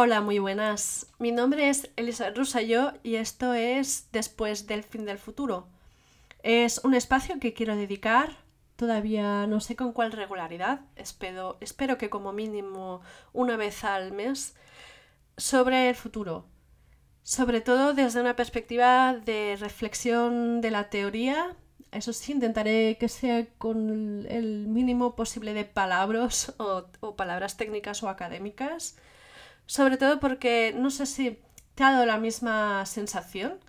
Hola, muy buenas. Mi nombre es Elisa Rusayo y esto es Después del fin del futuro. Es un espacio que quiero dedicar, todavía no sé con cuál regularidad, espero, espero que como mínimo una vez al mes, sobre el futuro. Sobre todo desde una perspectiva de reflexión de la teoría. Eso sí, intentaré que sea con el mínimo posible de palabras o palabras técnicas o académicas sobre todo porque no sé si te ha dado la misma sensación.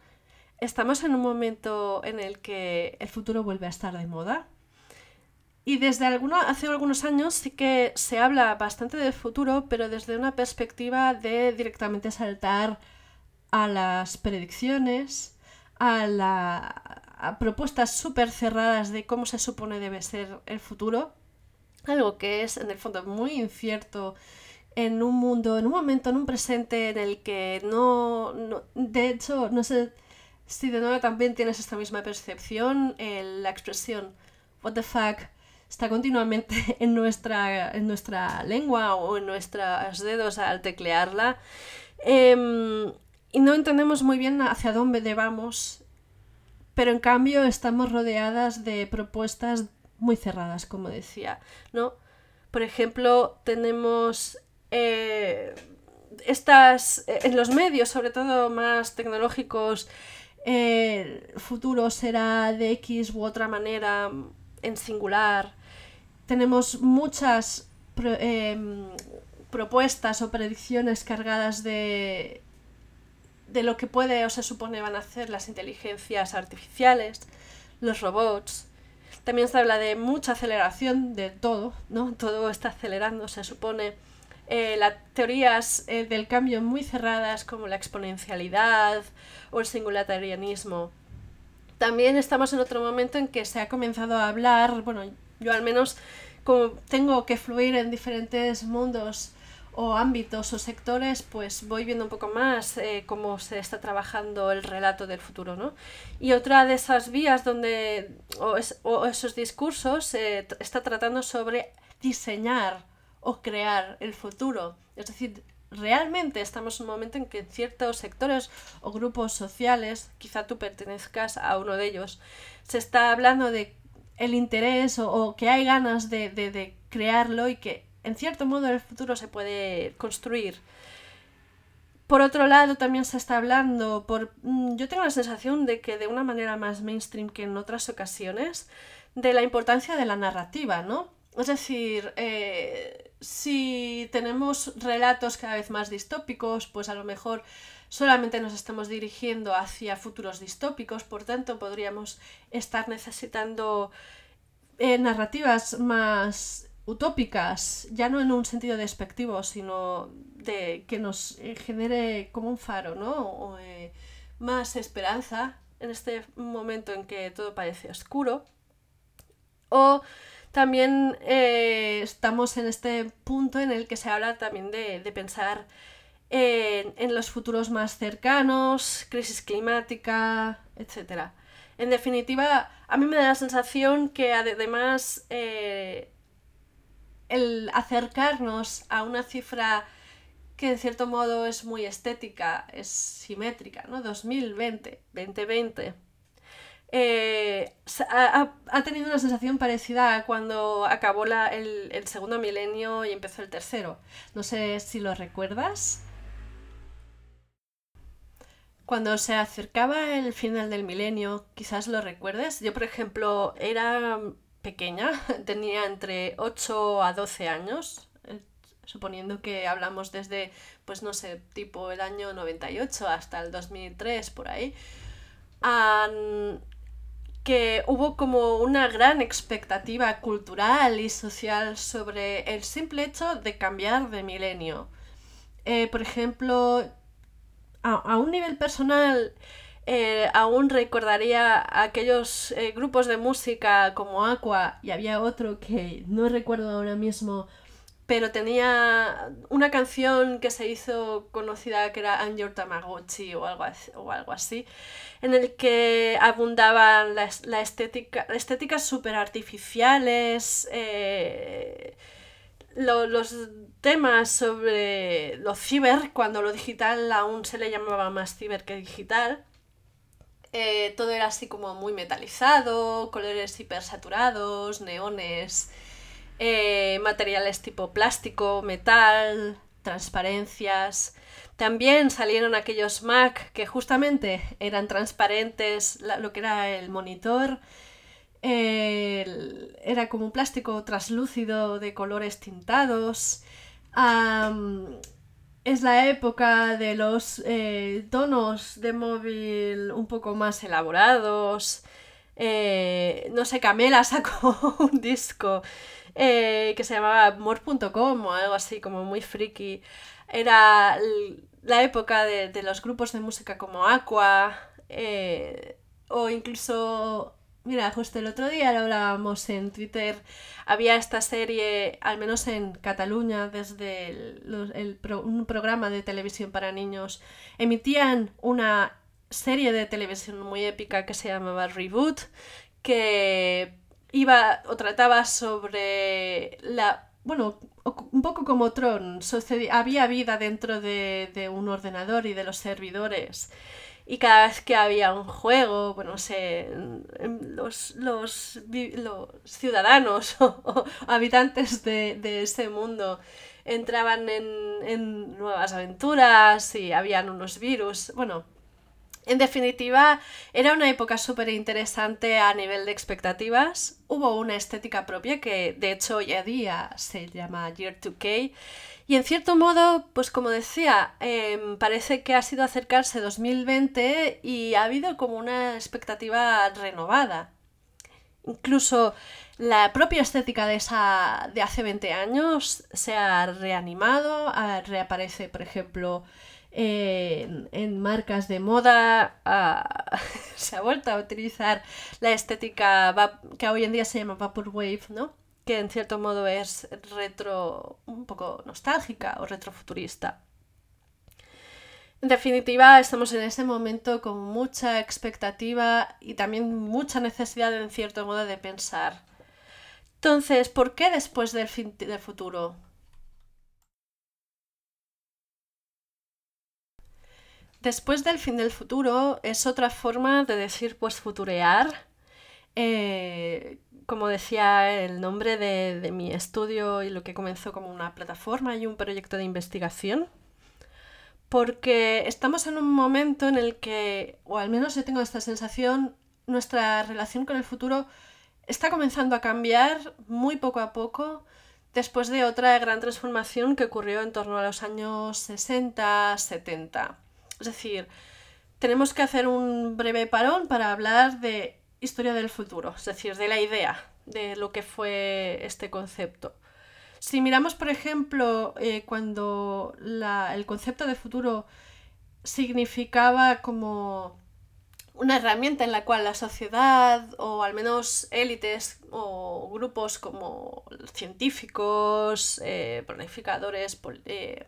Estamos en un momento en el que el futuro vuelve a estar de moda. Y desde hace algunos años sí que se habla bastante del futuro, pero desde una perspectiva de directamente saltar a las predicciones, a, a propuestas súper cerradas de cómo se supone debe ser el futuro, algo que es en el fondo muy incierto en un mundo, en un momento, en un presente en el que no, de hecho, no sé si de nuevo también tienes esta misma percepción, la expresión what the fuck está continuamente en nuestra, en nuestra lengua o en nuestros dedos al teclearla em, y no entendemos muy bien hacia dónde vamos, pero en cambio estamos rodeadas de propuestas muy cerradas, como decía, ¿no? Por ejemplo, tenemos eh, estas, eh, en los medios, sobre todo más tecnológicos, el futuro será de X u otra manera en singular. Tenemos muchas em, propuestas o predicciones cargadas de, de lo que puede o se supone van a hacer las inteligencias artificiales, los robots. También se habla de mucha aceleración de todo, ¿no? Todo está acelerando, se supone eh, las teorías eh, del cambio muy cerradas como la exponencialidad o el singularitarianismo. También estamos en otro momento en que se ha comenzado a hablar, bueno, yo al menos como tengo que fluir en diferentes mundos o ámbitos o sectores, pues voy viendo un poco más eh, cómo se está trabajando el relato del futuro, ¿no? Y otra de esas vías donde, o, o esos discursos, se está tratando sobre diseñar o crear el futuro. Es decir, realmente estamos en un momento en que ciertos sectores o grupos sociales, quizá tú pertenezcas a uno de ellos, se está hablando de el interés o, que hay ganas de, de, crearlo y que en cierto modo el futuro se puede construir. Por otro lado, también se está hablando, por, mm, yo tengo la sensación de que de una manera más mainstream que en otras ocasiones, de la importancia de la narrativa, ¿no? Es decir, eh, si tenemos relatos cada vez más distópicos, pues a lo mejor solamente nos estamos dirigiendo hacia futuros distópicos, por tanto podríamos estar necesitando eh, narrativas más utópicas, ya no en un sentido despectivo, sino de que nos genere como un faro, ¿no? O, eh, más esperanza en este momento en que todo parece oscuro. O también eh, estamos en este punto en el que se habla también de, pensar en, los futuros más cercanos, crisis climática, etc. En definitiva, a mí me da la sensación que además eh, el acercarnos a una cifra que de cierto modo es muy estética, es simétrica, ¿no? 2020, 2020 eh, ha, tenido una sensación parecida a cuando acabó el, segundo milenio y empezó el tercero. No sé si lo recuerdas. Cuando se acercaba el final del milenio, quizás lo recuerdes. Yo, por ejemplo, era pequeña, tenía entre 8 a 12 años, eh, suponiendo que hablamos desde, pues no sé, tipo el año 98 hasta el 2003, por ahí que hubo como una gran expectativa cultural y social sobre el simple hecho de cambiar de milenio. Eh, por ejemplo, a, un nivel personal, eh, aún recordaría aquellos eh, grupos de música como Aqua y había otro que no recuerdo ahora mismo, pero tenía una canción que se hizo conocida que era I'm Your Tamagotchi o algo así, o algo así en el que abundaban la, estética, estéticas súper artificiales, eh, los temas sobre lo ciber, cuando lo digital aún se le llamaba más ciber que digital, eh, todo era así como muy metalizado, colores hipersaturados, neones, eh, materiales tipo plástico, metal, transparencias. También salieron aquellos Mac que justamente eran transparentes, lo que era el monitor. era como un plástico traslúcido de colores tintados. es la época de los eh, tonos de móvil un poco más elaborados. Eh, no sé, Camela sacó un disco eh, que se llamaba more.com o algo así, como muy friki. Era la época de, los grupos de música como Aqua, eh, o incluso, mira, justo el otro día lo hablábamos en Twitter, había esta serie, al menos en Cataluña, desde un programa de televisión para niños, emitían una serie de televisión muy épica que se llamaba Reboot, que iba o trataba sobre la bueno, un poco como Tron, había vida dentro de, un ordenador y de los servidores. Y cada vez que había un juego, bueno, no sé, los, los, ciudadanos o, habitantes de, de, ese mundo entraban en, en nuevas aventuras y habían unos virus. Bueno, en definitiva, era una época súper interesante a nivel de expectativas. Hubo una estética propia que de hecho hoy en día se llama Year 2K. Y en cierto modo, pues como decía, em, parece que ha sido acercarse 2020 y ha habido como una expectativa renovada. Incluso la propia estética de esa de hace 20 años se ha reanimado, reaparece, por ejemplo, en, marcas de moda se ha vuelto a utilizar la estética que hoy en día se llama Vaporwave, ¿no? que en cierto modo es retro, un poco nostálgica o retrofuturista. En definitiva, estamos en este momento con mucha expectativa y también mucha necesidad, en cierto modo, de pensar. Entonces, ¿por qué después del fin del futuro? Después del fin del futuro es otra forma de decir pues futurear. Eh, como decía el nombre de, mi estudio y lo que comenzó como una plataforma y un proyecto de investigación. Porque estamos en un momento en el que, o al menos yo tengo esta sensación, nuestra relación con el futuro está comenzando a cambiar muy poco a poco después de otra gran transformación que ocurrió en torno a los años 60, 70. Es decir, tenemos que hacer un breve parón para hablar de historia del futuro, es decir, de la idea de lo que fue este concepto. Si miramos, por ejemplo, eh, cuando el concepto de futuro significaba como una herramienta en la cual la sociedad, o al menos élites o grupos como científicos, eh, planificadores, eh,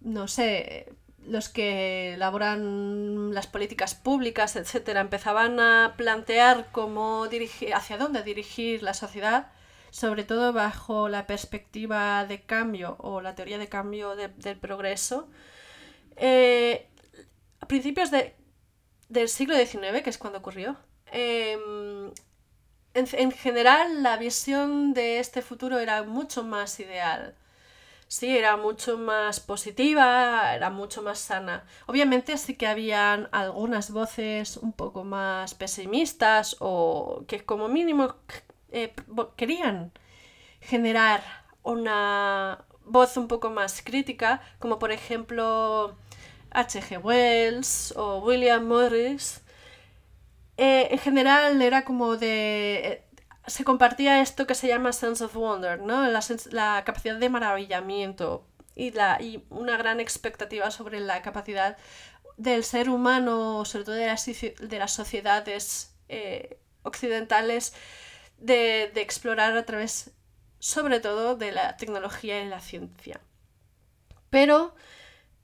no sé, los que elaboran las políticas públicas, etcétera, empezaban a plantear cómo dirigir, hacia dónde dirigir la sociedad, sobre todo bajo la perspectiva de cambio o la teoría de cambio del progreso. Eh, a principios del siglo XIX, que es cuando ocurrió, em, en general la visión de este futuro era mucho más ideal sí, era mucho más positiva, era mucho más sana. Obviamente sí que habían algunas voces un poco más pesimistas o que como mínimo eh, querían generar una voz un poco más crítica, como por ejemplo H.G. Wells o William Morris. Eh, en general era como de se compartía esto que se llama sense of wonder, ¿no? La, capacidad de maravillamiento y, la, y una gran expectativa sobre la capacidad del ser humano, sobre todo de las, de las sociedades eh, occidentales, de, de, explorar a través, sobre todo, de la tecnología y la ciencia. Pero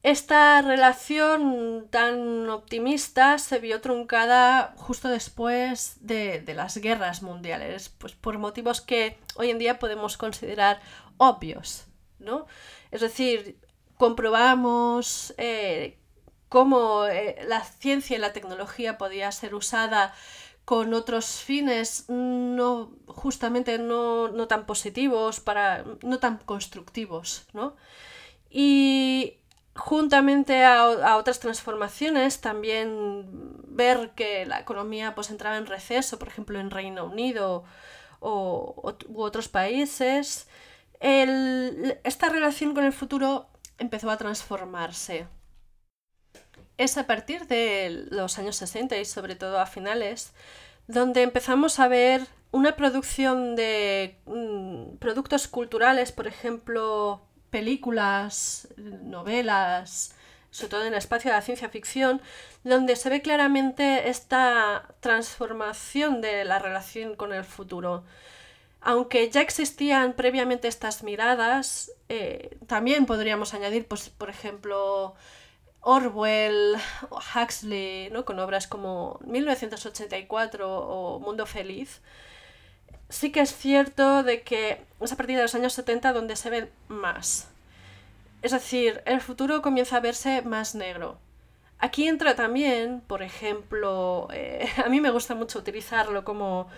esta relación tan optimista se vio truncada justo después de, de, las guerras mundiales, pues por motivos que hoy en día podemos considerar obvios, ¿no? Es decir, comprobamos eh, cómo eh, la ciencia y la tecnología podía ser usada con otros fines no justamente no, no tan positivos, para, no tan constructivos, ¿no? Y juntamente a, otras transformaciones, también ver que la economía pues, entraba en receso, por ejemplo en Reino Unido o, u otros países, esta relación con el futuro empezó a transformarse. Es a partir de los años 60 y sobre todo a finales, donde empezamos a ver una producción de mm, productos culturales, por ejemplo, películas, novelas, sobre todo en el espacio de la ciencia ficción, donde se ve claramente esta transformación de la relación con el futuro. Aunque ya existían previamente estas miradas, eh, también podríamos añadir, pues, por ejemplo, Orwell o Huxley, ¿no? con obras como 1984 o Mundo Feliz, sí que es cierto de que es a partir de los años 70 donde se ve más. Es decir, el futuro comienza a verse más negro. Aquí entra también, por ejemplo, eh, a mí me gusta mucho utilizarlo como,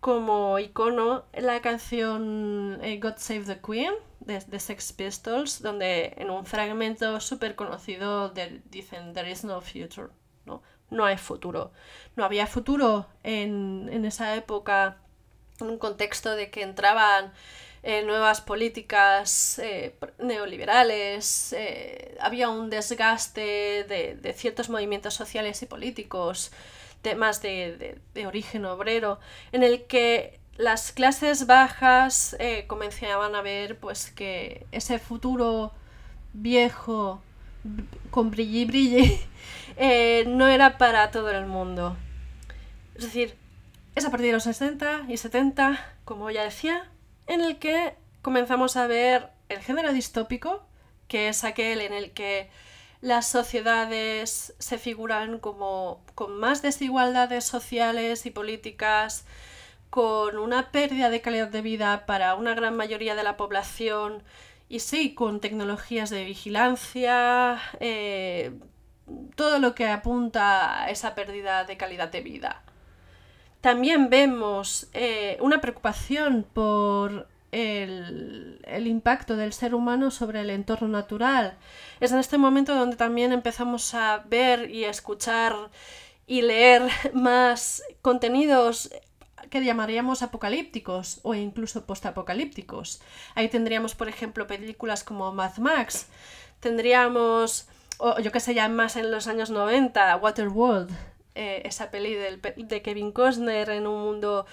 como icono la canción eh, God Save the Queen de, de, Sex Pistols, donde en un fragmento súper conocido dicen There is no future, ¿no? no hay futuro. No había futuro en, en esa época en un contexto de que entraban eh, nuevas políticas eh, neoliberales, eh, había un desgaste de, ciertos movimientos sociales y políticos, más de, origen obrero, en el que las clases bajas comenzaban a ver pues que ese futuro viejo con brilli brilli no era para todo el mundo. Es decir, es a partir de los 60 y 70, como ya decía, en el que comenzamos a ver el género distópico, que es aquel en el que las sociedades se figuran como con más desigualdades sociales y políticas, con una pérdida de calidad de vida para una gran mayoría de la población y sí, con tecnologías de vigilancia, eh, todo lo que apunta a esa pérdida de calidad de vida. También vemos eh, una preocupación por el, impacto del ser humano sobre el entorno natural. Es en este momento donde también empezamos a ver y escuchar y leer más contenidos que llamaríamos apocalípticos o incluso postapocalípticos. Ahí tendríamos, por ejemplo, películas como Mad Max, tendríamos, o yo que sé, ya más en los años 90, Waterworld, eh, esa peli de Kevin Costner en un mundo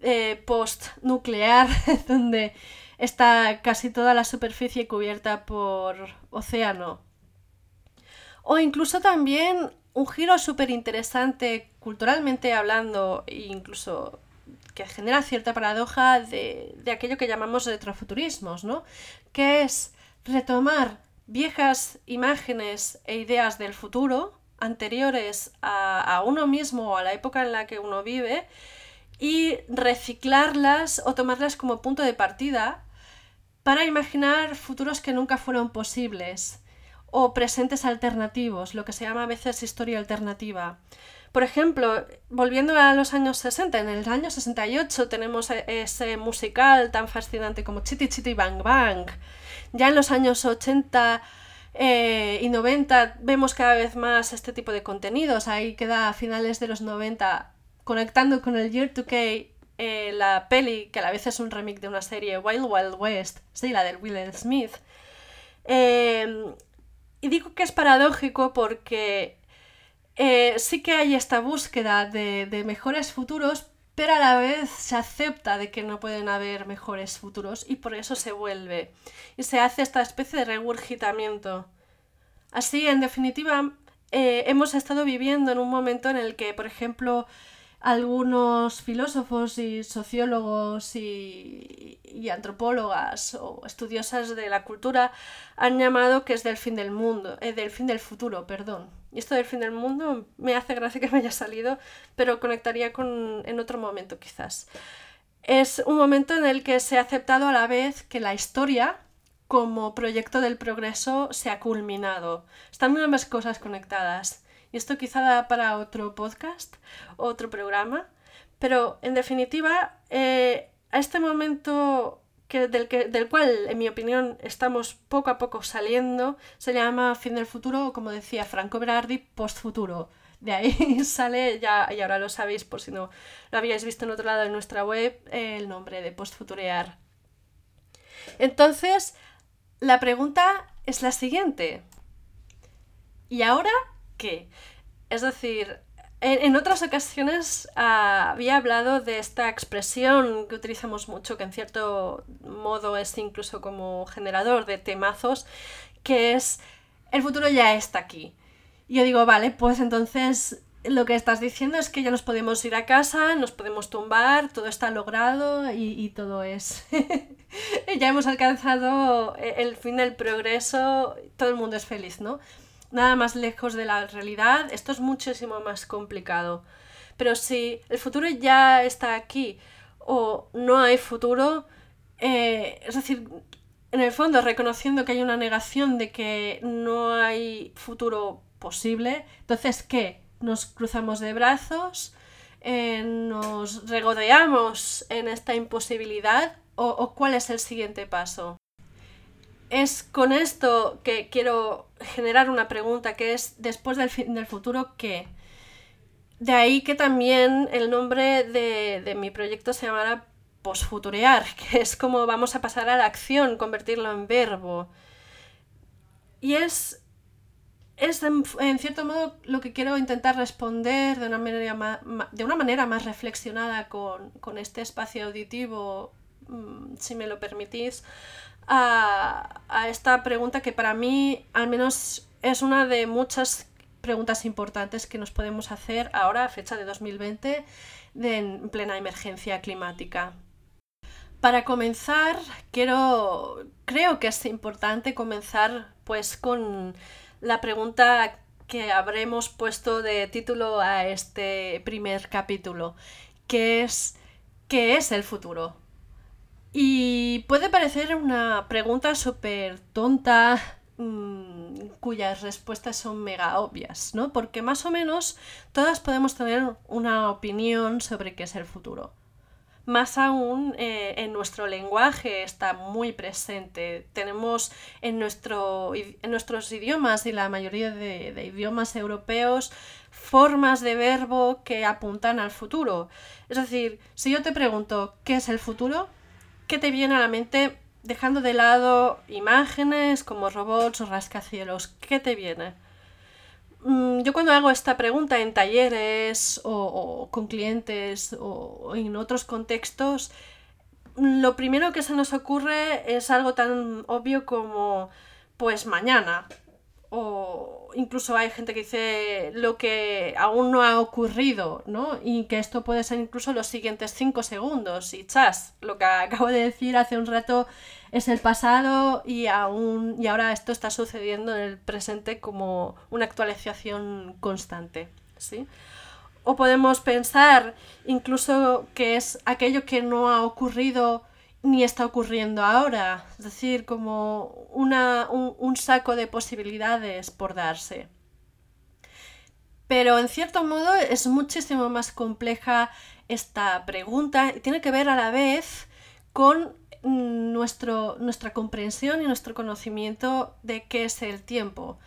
eh, post-nuclear, donde está casi toda la superficie cubierta por océano. O incluso también un giro súper interesante culturalmente hablando, e incluso que genera cierta paradoja de, de aquello que llamamos retrofuturismos, ¿no? Que es retomar viejas imágenes e ideas del futuro anteriores a, uno mismo o a la época en la que uno vive y reciclarlas o tomarlas como punto de partida para imaginar futuros que nunca fueron posibles o presentes alternativos, lo que se llama a veces historia alternativa. Por ejemplo, volviendo a los años 60, en el año 68 tenemos e, ese musical tan fascinante como Chitty Chitty Bang Bang. Ya en los años 80 eh, y 90 vemos cada vez más este tipo de contenidos. Ahí queda a finales de los 90 conectando con el Year 2K eh, la peli, que a la vez es un remake de una serie Wild Wild West, sí, la del Will Smith. Em, y digo que es paradójico porque eh, sí que hay esta búsqueda de, de mejores futuros, pero a la vez se acepta de que no pueden haber mejores futuros y por eso se vuelve y se hace esta especie de regurgitamiento. Así, en definitiva, eh, hemos estado viviendo en un momento en el que, por ejemplo, algunos filósofos y sociólogos y, antropólogas o estudiosas de la cultura han llamado que es del fin del mundo, eh, del fin del futuro, perdón. Y esto del fin del mundo me hace gracia que me haya salido, pero conectaría con en otro momento quizás. Es un momento en el que se ha aceptado a la vez que la historia como proyecto del progreso se ha culminado. Están ambas cosas conectadas. Y esto quizá da para otro podcast, otro programa. Pero en definitiva, eh, a este momento que, del, que, del cual, en mi opinión, estamos poco a poco saliendo, se llama fin del futuro, o como decía Franco Berardi, postfuturo. De ahí sale, ya, y ahora lo sabéis por si no lo habíais visto en otro lado de nuestra web, el nombre de postfuturear. Entonces, la pregunta es la siguiente. ¿Y ahora Es decir, en, otras ocasiones ah, había hablado de esta expresión que utilizamos mucho, que en cierto modo es incluso como generador de temazos, que es el futuro ya está aquí. Y yo digo, vale, pues entonces lo que estás diciendo es que ya nos podemos ir a casa, nos podemos tumbar, todo está logrado y, y todo es. ya hemos alcanzado el fin del progreso, todo el mundo es feliz, ¿no? Nada más lejos de la realidad, esto es muchísimo más complicado. Pero si el futuro ya está aquí o no hay futuro, eh, es decir, en el fondo reconociendo que hay una negación de que no hay futuro posible, entonces ¿qué? Nos cruzamos de brazos, eh, nos regodeamos en esta imposibilidad o cuál es el siguiente paso es con esto que quiero generar una pregunta que es después del fin del futuro qué. De ahí que también el nombre de, mi proyecto se llamara posfuturear, que es como vamos a pasar a la acción, convertirlo en verbo. Y es, es en, cierto modo lo que quiero intentar responder de una manera de una manera más reflexionada con, con este espacio auditivo, mm, si me lo permitís, a, esta pregunta que para mí al menos es una de muchas preguntas importantes que nos podemos hacer ahora, a fecha de 2020, de, en plena emergencia climática. Para comenzar, quiero, creo que es importante comenzar pues con la pregunta que habremos puesto de título a este primer capítulo, que es ¿qué es el futuro? Y puede parecer una pregunta súper tonta, mm, cuyas respuestas son mega obvias, ¿no? Porque más o menos todas podemos tener una opinión sobre qué es el futuro. Más aún eh, en nuestro lenguaje está muy presente. Tenemos en, nuestro, en nuestros idiomas y la mayoría de, de idiomas europeos formas de verbo que apuntan al futuro. Es decir, si yo te pregunto ¿qué es el futuro? ¿Qué te viene a la mente dejando de lado imágenes como robots o rascacielos? ¿Qué te viene? Mm, yo cuando hago esta pregunta en talleres o, con clientes o, en otros contextos, lo primero que se nos ocurre es algo tan obvio como pues mañana incluso hay gente que dice lo que aún no ha ocurrido, ¿no? Y que esto puede ser incluso los siguientes cinco segundos. Y chas, lo que acabo de decir hace un rato es el pasado y aún y ahora esto está sucediendo en el presente como una actualización constante, ¿sí? O podemos pensar incluso que es aquello que no ha ocurrido ni está ocurriendo ahora, es decir, como una, un, saco de posibilidades por darse. Pero en cierto modo es muchísimo más compleja esta pregunta y tiene que ver a la vez con nuestro, nuestra comprensión y nuestro conocimiento de qué es el tiempo,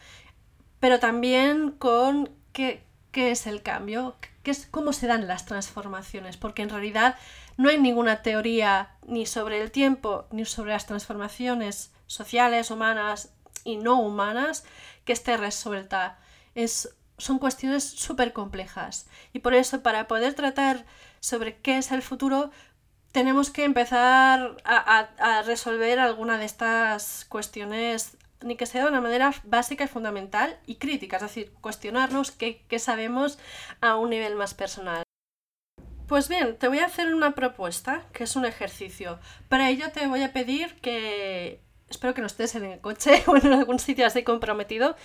pero también con qué, qué es el cambio, qué es, cómo se dan las transformaciones, porque en realidad no hay ninguna teoría ni sobre el tiempo ni sobre las transformaciones sociales, humanas y no humanas que esté resuelta. Es, son cuestiones súper complejas y por eso para poder tratar sobre qué es el futuro tenemos que empezar a, resolver alguna de estas cuestiones ni que sea de una manera básica y fundamental y crítica, es decir, cuestionarnos qué sabemos a un nivel más personal. Pues bien, te voy a hacer una propuesta, que es un ejercicio. Para ello te voy a pedir que... Espero que no estés en el coche o en algún sitio así comprometido,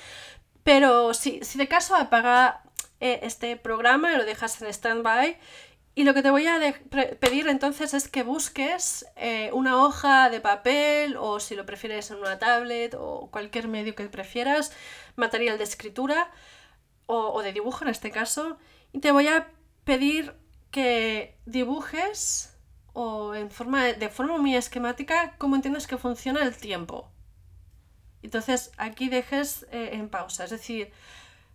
pero si, de caso apaga eh, este programa, lo dejas en stand-by y lo que te voy a pedir entonces es que busques eh, una hoja de papel o si lo prefieres en una tablet o cualquier medio que prefieras, material de escritura o, de dibujo en este caso, y te voy a pedir que dibujes o en forma de forma muy esquemática cómo entiendes que funciona el tiempo. Entonces aquí dejes eh, en pausa, es decir,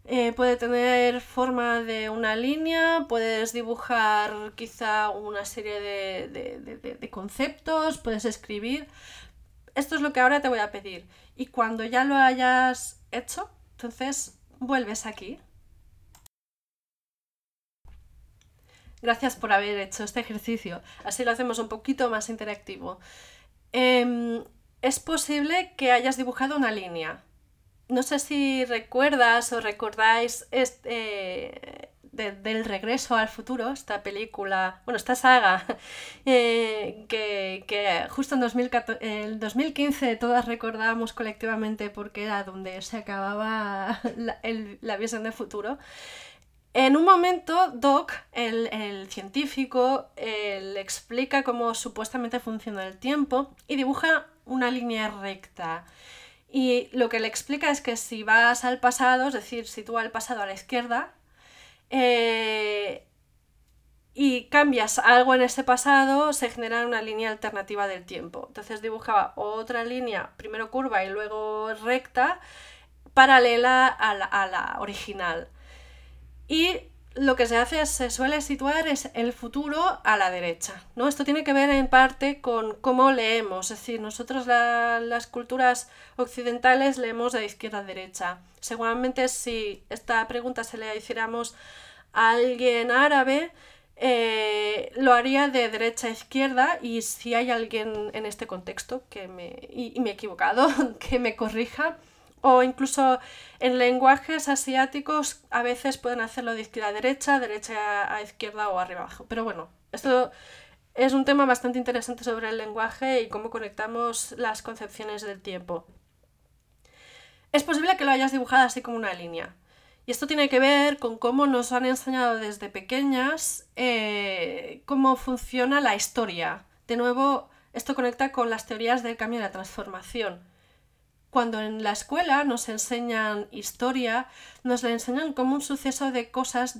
eh, puede tener forma de una línea, puedes dibujar quizá una serie de, conceptos, puedes escribir. Esto es lo que ahora te voy a pedir. Y cuando ya lo hayas hecho, entonces vuelves aquí. Gracias por haber hecho este ejercicio. Así lo hacemos un poquito más interactivo. Em, es posible que hayas dibujado una línea no sé si recuerdas o recordáis este, del regreso al futuro, esta película, bueno, esta saga, eh, que, justo en 2015 todas recordamos colectivamente porque era donde se acababa la, visión del futuro. En un momento, Doc, el, el científico, le explica cómo supuestamente funciona el tiempo y dibuja una línea recta. Y lo que le explica es que si vas al pasado, es decir, sitúa el pasado a la izquierda, eh, y cambias algo en ese pasado, se genera una línea alternativa del tiempo. Entonces dibujaba otra línea, primero curva y luego recta, paralela a la, a la original. Y lo que se hace se suele situar es el futuro a la derecha. ¿no? Esto tiene que ver en parte con cómo leemos, es decir, nosotros las culturas occidentales leemos de izquierda a derecha. Seguramente si esta pregunta se le hiciéramos a alguien árabe, eh, lo haría de derecha a izquierda y si hay alguien en este contexto que me, y me he equivocado, que me corrija, o incluso en lenguajes asiáticos a veces pueden hacerlo de izquierda a derecha, derecha a izquierda o arriba abajo. Pero bueno, esto es un tema bastante interesante sobre el lenguaje y cómo conectamos las concepciones del tiempo. Es posible que lo hayas dibujado así como una línea. Y esto tiene que ver con cómo nos han enseñado desde pequeñas eh, cómo funciona la historia. De nuevo, esto conecta con las teorías del cambio y la transformación cuando en la escuela nos enseñan historia, nos la enseñan como un suceso de cosas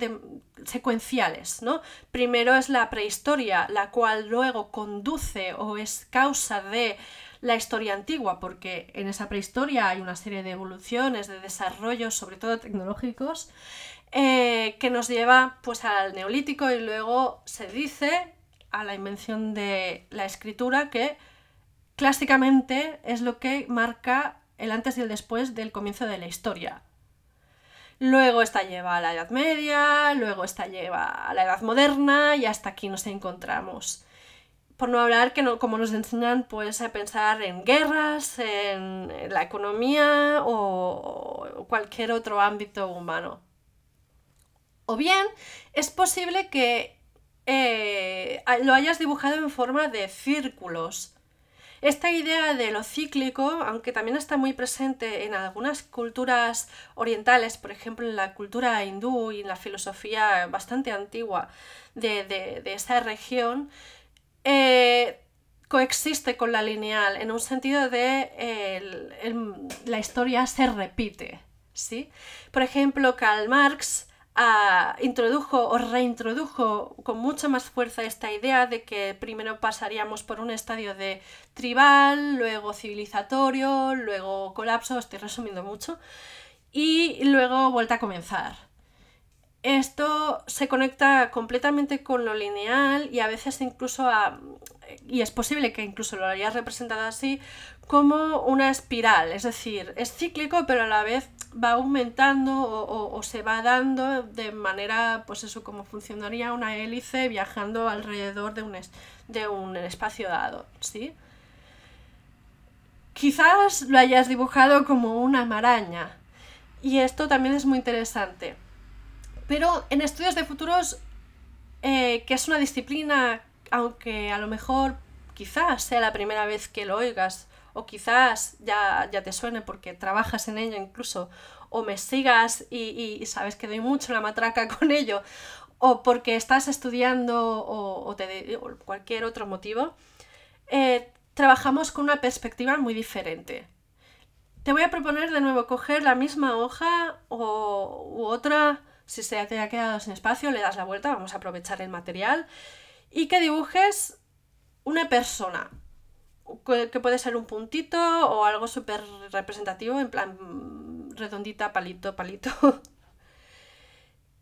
secuenciales, ¿no? Primero es la prehistoria, la cual luego conduce o es causa de la historia antigua, porque en esa prehistoria hay una serie de evoluciones, de desarrollos, sobre todo tecnológicos, eh, que nos lleva pues al neolítico y luego se dice a la invención de la escritura que clásicamente es lo que marca el antes y el después del comienzo de la historia. Luego esta lleva a la Edad Media, luego esta lleva a la Edad Moderna y hasta aquí nos encontramos. Por no hablar que no, como nos enseñan pues a pensar en guerras, en, la economía o, cualquier otro ámbito humano. O bien es posible que eh, lo hayas dibujado en forma de círculos esta idea de lo cíclico, aunque también está muy presente en algunas culturas orientales, por ejemplo en la cultura hindú y en la filosofía bastante antigua de, esa región, eh, coexiste con la lineal en un sentido de la historia se repite. ¿sí? Por ejemplo, Karl Marx introdujo o reintrodujo con mucha más fuerza esta idea de que primero pasaríamos por un estadio de tribal, luego civilizatorio, luego colapso, estoy resumiendo mucho, y luego vuelta a comenzar. Esto se conecta completamente con lo lineal y a veces incluso y es posible que incluso lo hayas representado así, como una espiral, es decir, es cíclico pero a la vez va aumentando o, se va dando de manera, pues eso, como funcionaría una hélice viajando alrededor de un, de un espacio dado, ¿sí? Quizás lo hayas dibujado como una maraña y esto también es muy interesante. Pero en estudios de futuros eh, que es una disciplina, aunque a lo mejor quizás sea la primera vez que lo oigas, o quizás ya, ya te suene porque trabajas en ello incluso, o me sigas y, sabes que doy mucho la matraca con ello, o porque estás estudiando o, te, cualquier otro motivo, eh, trabajamos con una perspectiva muy diferente. Te voy a proponer de nuevo coger la misma hoja o, u otra, si se te ha quedado sin espacio, le das la vuelta, vamos a aprovechar el material, y que dibujes una persona, que puede ser un puntito o algo súper representativo, en plan redondita, palito, palito.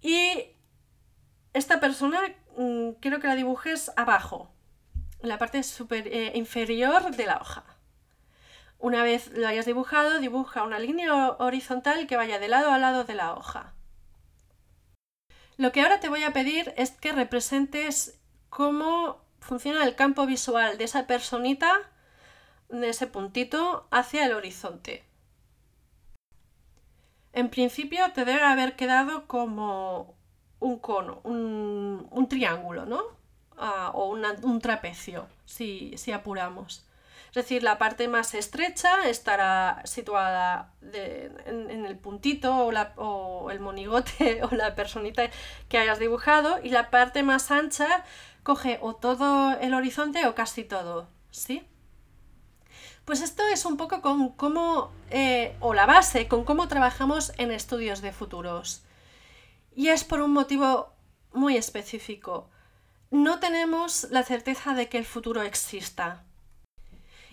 y esta persona mm, quiero que la dibujes abajo, en la parte super, eh, inferior de la hoja. Una vez lo hayas dibujado, dibuja una línea horizontal que vaya de lado a lado de la hoja. Lo que ahora te voy a pedir es que representes cómo funciona el campo visual de esa personita, de ese puntito, hacia el horizonte. En principio te debe haber quedado como un cono, un, triángulo, ¿no? Ah, o un trapecio, si, apuramos. Es decir, la parte más estrecha estará situada en, el puntito o, o, el monigote o la personita que hayas dibujado y la parte más ancha coge o todo el horizonte o casi todo, ¿sí? Pues esto es un poco con cómo, eh, o la base, con cómo trabajamos en estudios de futuros. Y es por un motivo muy específico. No tenemos la certeza de que el futuro exista.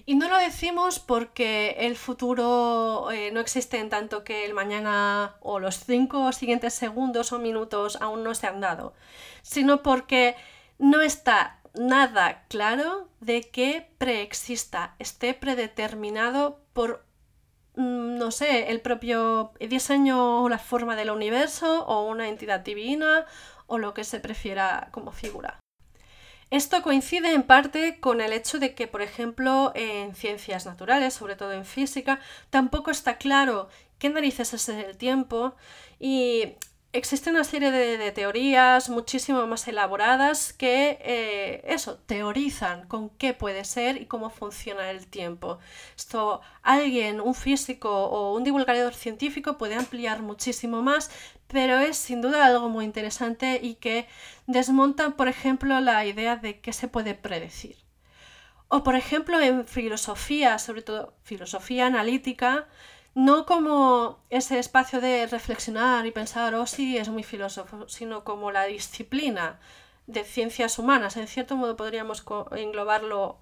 Y no lo decimos porque el futuro eh, no existe en tanto que el mañana o los cinco siguientes segundos o minutos aún no se han dado, sino porque no está nada claro de que preexista, esté predeterminado por, mm, no sé, el propio diseño o la forma del universo o una entidad divina o lo que se prefiera como figura. Esto coincide en parte con el hecho de que, por ejemplo, en ciencias naturales, sobre todo en física, tampoco está claro qué narices es el tiempo y existe una serie de, teorías muchísimo más elaboradas que eh, eso, teorizan con qué puede ser y cómo funciona el tiempo. Esto alguien, un físico o un divulgador científico puede ampliar muchísimo más, pero es sin duda algo muy interesante y que desmonta, por ejemplo, la idea de qué se puede predecir. O, por ejemplo, en filosofía, sobre todo filosofía analítica, no como ese espacio de reflexionar y pensar, oh sí, es muy filósofo, sino como la disciplina de ciencias humanas. En cierto modo podríamos englobarlo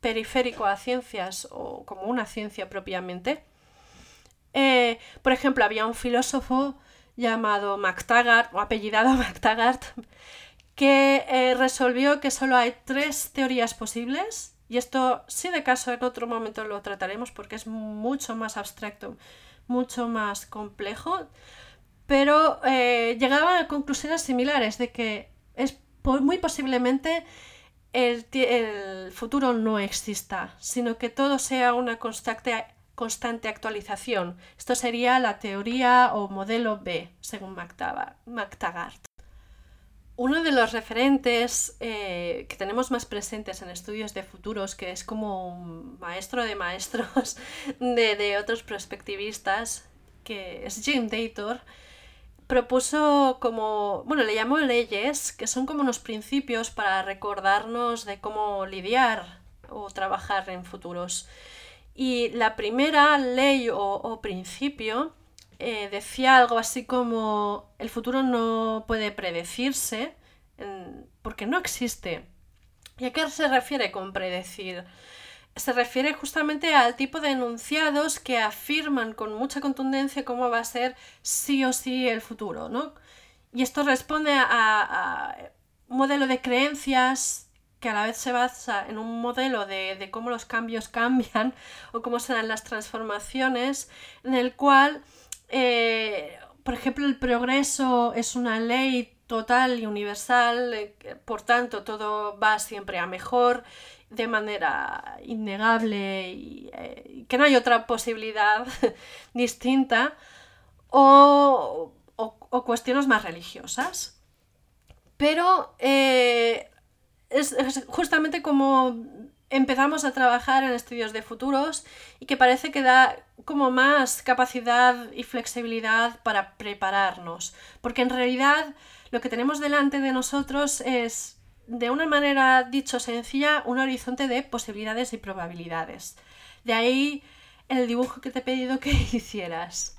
periférico a ciencias o como una ciencia propiamente. Eh, por ejemplo, había un filósofo llamado MacTaggart, o apellidado MacTaggart, que eh, resolvió que solo hay tres teorías posibles y esto, si de caso, en otro momento lo trataremos porque es mucho más abstracto, mucho más complejo, pero eh, llegaba a conclusiones similares de que es muy posiblemente el, futuro no exista, sino que todo sea una constante, constante actualización. Esto sería la teoría o modelo B, según MacTaggart. Uno de los referentes eh, que tenemos más presentes en estudios de futuros, que es como un maestro de maestros de, otros perspectivistas, que es Jim Dator, propuso como, bueno, le llamó leyes, que son como unos principios para recordarnos de cómo lidiar o trabajar en futuros. Y la primera ley o principio eh, decía algo así como el futuro no puede predecirse porque no existe. ¿Y a qué se refiere con predecir? Se refiere justamente al tipo de enunciados que afirman con mucha contundencia cómo va a ser sí o sí el futuro, ¿no? Y esto responde a, un modelo de creencias que a la vez se basa en un modelo de, de, cómo los cambios cambian o cómo se dan las transformaciones, en el cual eh, por ejemplo, el progreso es una ley total y universal, eh, por tanto, todo va siempre a mejor de manera innegable y eh, que no hay otra posibilidad distinta o, o, cuestiones más religiosas. Pero es, justamente como empezamos a trabajar en estudios de futuros y que parece que da como más capacidad y flexibilidad para prepararnos. Porque en realidad lo que tenemos delante de nosotros es, de una manera dicho sencilla, un horizonte de posibilidades y probabilidades. De ahí el dibujo que te he pedido que hicieras.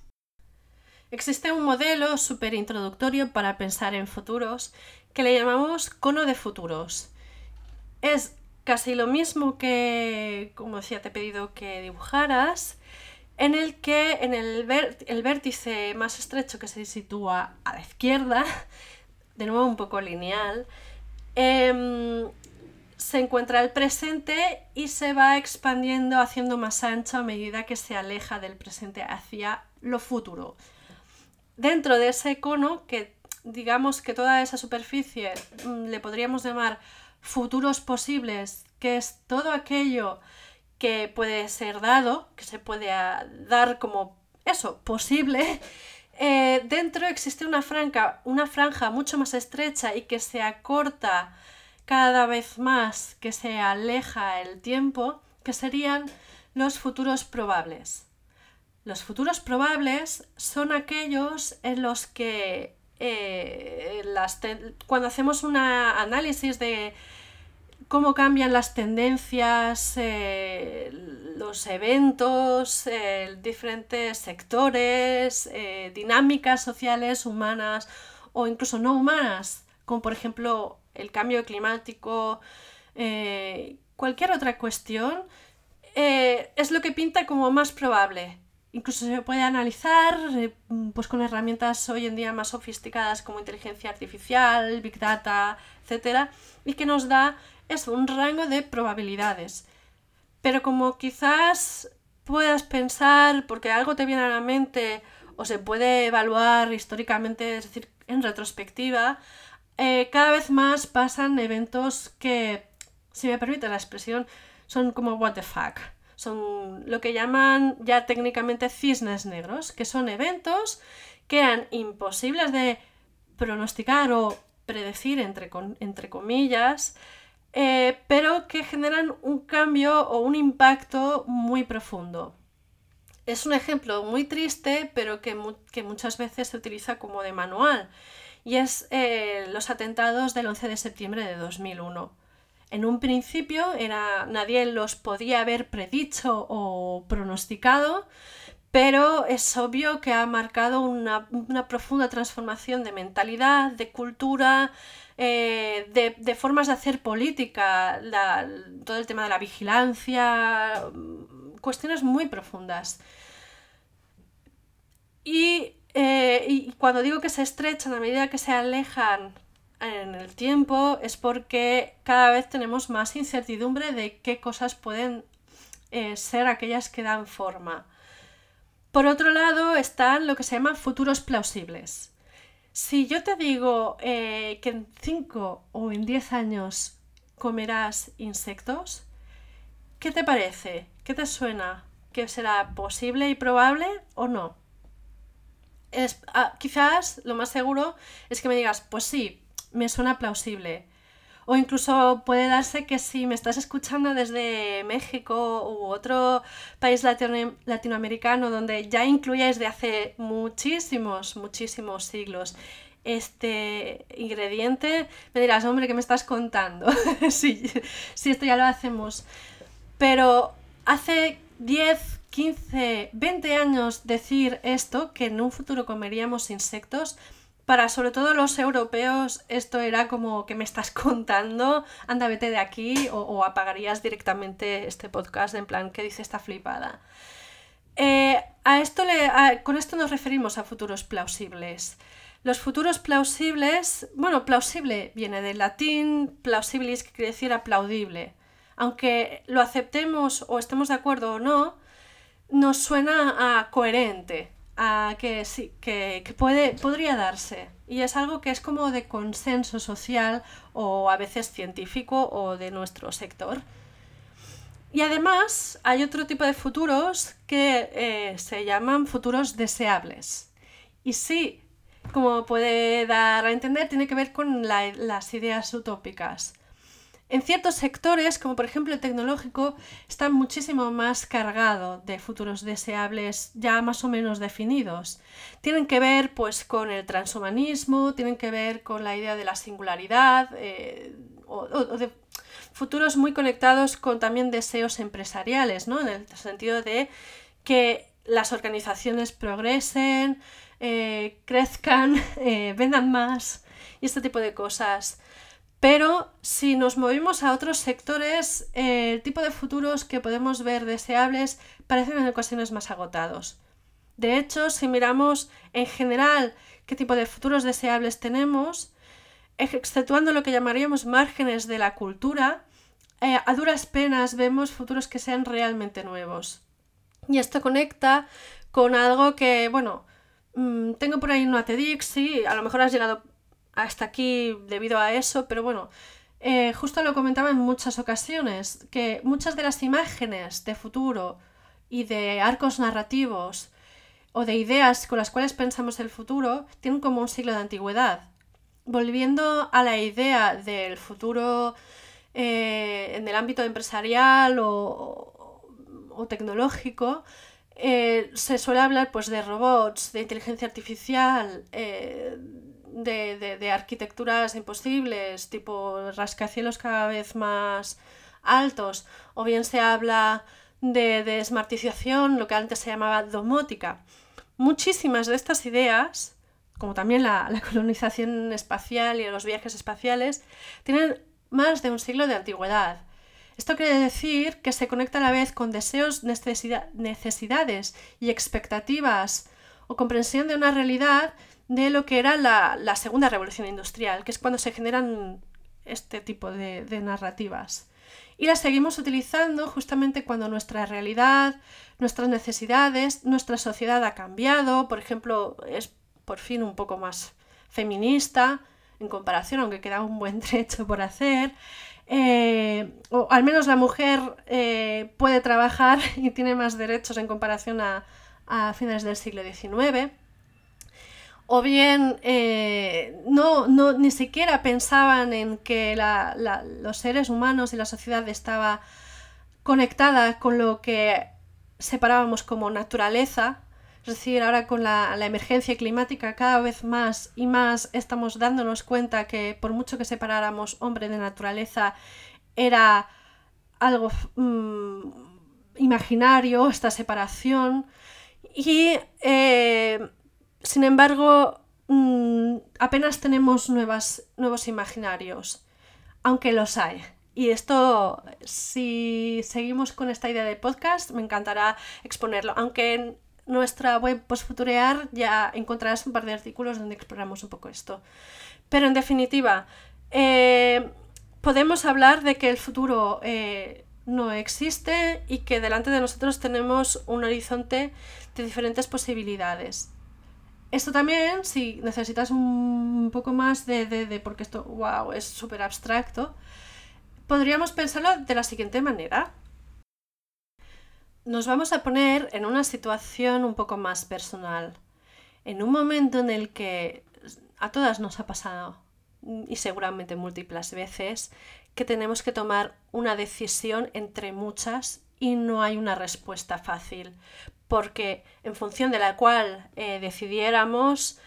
Existe un modelo súper introductorio para pensar en futuros que le llamamos cono de futuros. Es casi lo mismo que, como decía, te he pedido que dibujaras, en el que en el, vértice más estrecho que se sitúa a la izquierda, de nuevo un poco lineal, em, se encuentra el presente y se va expandiendo, haciendo más ancho a medida que se aleja del presente hacia lo futuro. Dentro de ese cono, que digamos que toda esa superficie mm, le podríamos llamar futuros posibles, que es todo aquello que puede ser dado, que se puede ah, dar como eso, posible, eh, dentro existe una franja, una franja mucho más estrecha y que se acorta cada vez más, que se aleja el tiempo, que serían los futuros probables. Los futuros probables son aquellos en los que eh, cuando hacemos un análisis de cómo cambian las tendencias, eh, los eventos, eh, diferentes sectores, dinámicas sociales, humanas o incluso no humanas, como por ejemplo el cambio climático, cualquier otra cuestión, es lo que pinta como más probable incluso se puede analizar eh, pues con herramientas hoy en día más sofisticadas como inteligencia artificial, big data, etc. Y que nos da es un rango de probabilidades. Pero como quizás puedas pensar, porque algo te viene a la mente o se puede evaluar históricamente, es decir, en retrospectiva, eh, cada vez más pasan eventos que, si me permite la expresión, son como what the fuck son lo que llaman ya técnicamente cisnes negros, que son eventos que eran imposibles de pronosticar o predecir, entre, entre comillas, eh, pero que generan un cambio o un impacto muy profundo. Es un ejemplo muy triste, pero que, muchas veces se utiliza como de manual, y es eh, los atentados del 11 de septiembre de 2001. En un principio era, nadie los podía haber predicho o pronosticado, pero es obvio que ha marcado una, profunda transformación de mentalidad, de cultura, eh, de, formas de hacer política, todo el tema de la vigilancia, cuestiones muy profundas. Y, eh, y cuando digo que se estrechan a medida que se alejan en el tiempo es porque cada vez tenemos más incertidumbre de qué cosas pueden eh, ser aquellas que dan forma. Por otro lado están lo que se llaman futuros plausibles. Si yo te digo eh, que en 5 o en 10 años comerás insectos, ¿qué te parece? ¿Qué te suena? ¿Que será posible y probable o no? Es, ah, quizás lo más seguro es que me digas, pues sí, me suena plausible. O incluso puede darse que si me estás escuchando desde México u otro país latinoamericano donde ya incluyáis de hace muchísimos, muchísimos siglos este ingrediente, me dirás, hombre, ¿qué me estás contando? sí, sí, esto ya lo hacemos. Pero hace 10, 15, 20 años decir esto, que en un futuro comeríamos insectos, para sobre todo los europeos esto era como que me estás contando, anda, vete de aquí o, apagarías directamente este podcast en plan, ¿qué dice esta flipada? Eh, a esto con esto nos referimos a futuros plausibles. Los futuros plausibles, bueno, plausible viene del latín plausibilis, que quiere decir aplaudible. Aunque lo aceptemos o estemos de acuerdo o no, nos suena a coherente, a que sí, que, puede, podría darse. Y es algo que es como de consenso social o a veces científico o de nuestro sector. Y además hay otro tipo de futuros que eh, se llaman futuros deseables. Y sí, como puede dar a entender, tiene que ver con las ideas utópicas. En ciertos sectores, como por ejemplo el tecnológico, está muchísimo más cargado de futuros deseables ya más o menos definidos. Tienen que ver pues con el transhumanismo, tienen que ver con la idea de la singularidad eh, o, de futuros muy conectados con también deseos empresariales, ¿no? En el sentido de que las organizaciones progresen, eh, crezcan, eh, vendan más y este tipo de cosas. Pero si nos movimos a otros sectores, el tipo de futuros que podemos ver deseables parecen en ocasiones más agotados. De hecho, si miramos en general qué tipo de futuros deseables tenemos, exceptuando lo que llamaríamos márgenes de la cultura, eh, a duras penas vemos futuros que sean realmente nuevos. Y esto conecta con algo que, bueno, mm, tengo por ahí una TEDx, sí, a lo mejor has llegado hasta aquí debido a eso, pero bueno, eh, justo lo comentaba en muchas ocasiones, que muchas de las imágenes de futuro y de arcos narrativos o de ideas con las cuales pensamos el futuro tienen como un siglo de antigüedad. Volviendo a la idea del futuro eh, en el ámbito empresarial o, tecnológico, eh, se suele hablar pues, de robots, de inteligencia artificial, de, arquitecturas imposibles, tipo rascacielos cada vez más altos, o bien se habla de, de smartización, lo que antes se llamaba domótica. Muchísimas de estas ideas, como también la, colonización espacial y los viajes espaciales, tienen más de un siglo de antigüedad. Esto quiere decir que se conecta a la vez con deseos, necesidades y expectativas o comprensión de una realidad de lo que era la, segunda revolución industrial, que es cuando se generan este tipo de, narrativas. Y las seguimos utilizando justamente cuando nuestra realidad, nuestras necesidades, nuestra sociedad ha cambiado, por ejemplo, es por fin un poco más feminista en comparación, aunque queda un buen trecho por hacer. Eh, o al menos la mujer eh, puede trabajar y tiene más derechos en comparación a, a finales del siglo XIX o bien eh, no, no, ni siquiera pensaban en que los seres humanos y la sociedad estaba conectada con lo que separábamos como naturaleza. Es decir, ahora con la, emergencia climática cada vez más y más estamos dándonos cuenta que por mucho que separáramos hombre de naturaleza, era algo mm, imaginario esta separación. Y eh, sin embargo, mm, apenas tenemos nuevos imaginarios, aunque los hay. Y esto, si seguimos con esta idea de podcast, me encantará exponerlo. Aunque en nuestra web Postfuturear ya encontrarás un par de artículos donde exploramos un poco esto. Pero en definitiva, eh, podemos hablar de que el futuro eh, no existe y que delante de nosotros tenemos un horizonte de diferentes posibilidades. Esto también, si necesitas un poco más de, de, porque esto, wow, es súper abstracto, podríamos pensarlo de la siguiente manera. Nos vamos a poner en una situación un poco más personal, en un momento en el que a todas nos ha pasado, y seguramente múltiples veces, que tenemos que tomar una decisión entre muchas y no hay una respuesta fácil porque en función de la cual eh, decidiéramos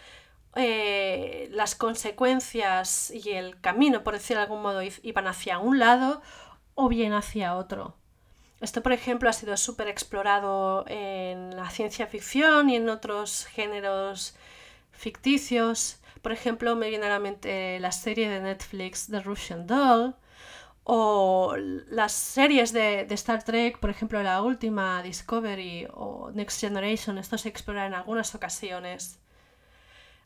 eh, las consecuencias y el camino, por decirlo de algún modo, iban hacia un lado o bien hacia otro. Esto, por ejemplo, ha sido súper explorado en la ciencia ficción y en otros géneros ficticios. Por ejemplo, me viene a la mente la serie de Netflix The Russian Doll, o las series de, Star Trek, por ejemplo la última Discovery o Next Generation, esto se explora en algunas ocasiones.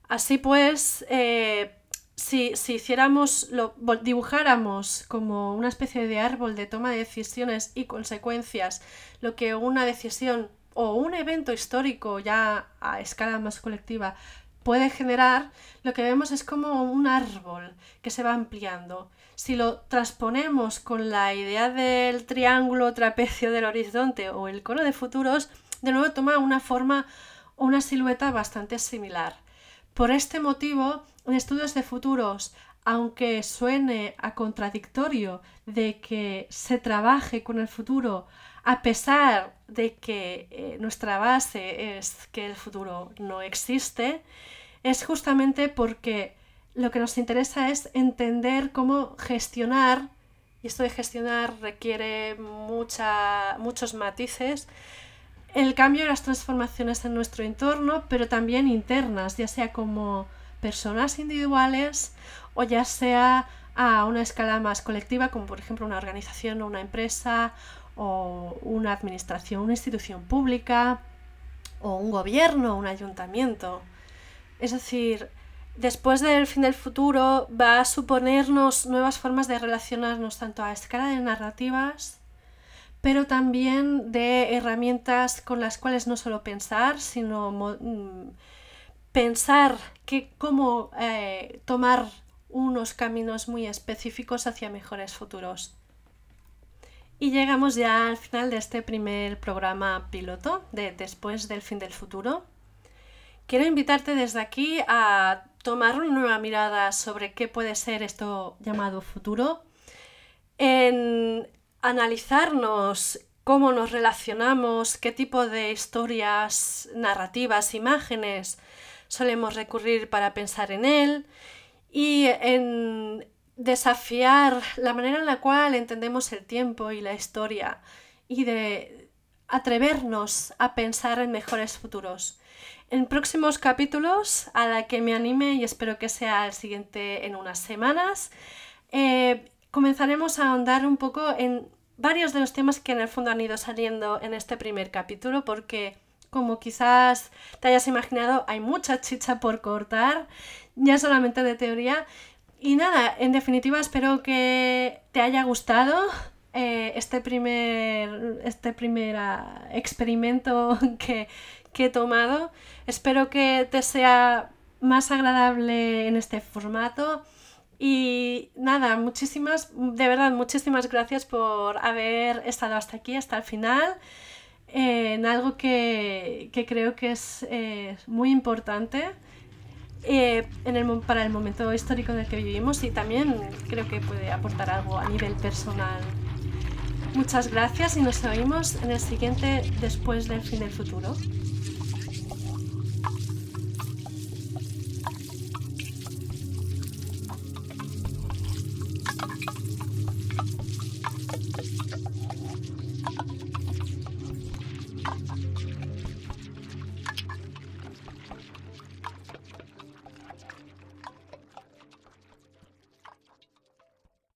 Así pues, eh, si, hiciéramos, lo, dibujáramos como una especie de árbol de toma de decisiones y consecuencias, lo que una decisión o un evento histórico ya a escala más colectiva puede generar, lo que vemos es como un árbol que se va ampliando si lo transponemos con la idea del triángulo trapecio del horizonte o el cono de futuros, de nuevo toma una forma o una silueta bastante similar. por este motivo, en estudios de futuros, aunque suene a contradictorio de que se trabaje con el futuro, a pesar de que eh, nuestra base es que el futuro no existe, es justamente porque lo que nos interesa es entender cómo gestionar, y esto de gestionar requiere muchos matices, el cambio y las transformaciones en nuestro entorno, pero también internas, ya sea como personas individuales o ya sea a una escala más colectiva, como por ejemplo una organización o una empresa o una administración, una institución pública o un gobierno, un ayuntamiento. Es decir, después del fin del futuro va a suponernos nuevas formas de relacionarnos tanto a escala de narrativas, pero también de herramientas con las cuales no solo pensar, sino mm, pensar cómo eh, tomar unos caminos muy específicos hacia mejores futuros. Y llegamos ya al final de este primer programa piloto de Después del fin del futuro. Quiero invitarte desde aquí a tomar una nueva mirada sobre qué puede ser esto llamado futuro, en analizarnos cómo nos relacionamos, qué tipo de historias, narrativas, imágenes solemos recurrir para pensar en él y en desafiar la manera en la cual entendemos el tiempo y la historia y de atrevernos a pensar en mejores futuros. En próximos capítulos, a la que me anime y espero que sea el siguiente en unas semanas, eh, comenzaremos a ahondar un poco en varios de los temas que en el fondo han ido saliendo en este primer capítulo porque como quizás te hayas imaginado, hay mucha chicha por cortar, ya solamente de teoría. Y nada, en definitiva espero que te haya gustado eh, este primer, este ah, experimento que, que he tomado. Espero que te sea más agradable en este formato. Y nada, muchísimas, de verdad, muchísimas gracias por haber estado hasta aquí, hasta el final en algo que, creo que es eh, muy importante eh, en el, para el momento histórico en el que vivimos y también creo que puede aportar algo a nivel personal. Muchas gracias y nos oímos en el siguiente después del fin del futuro.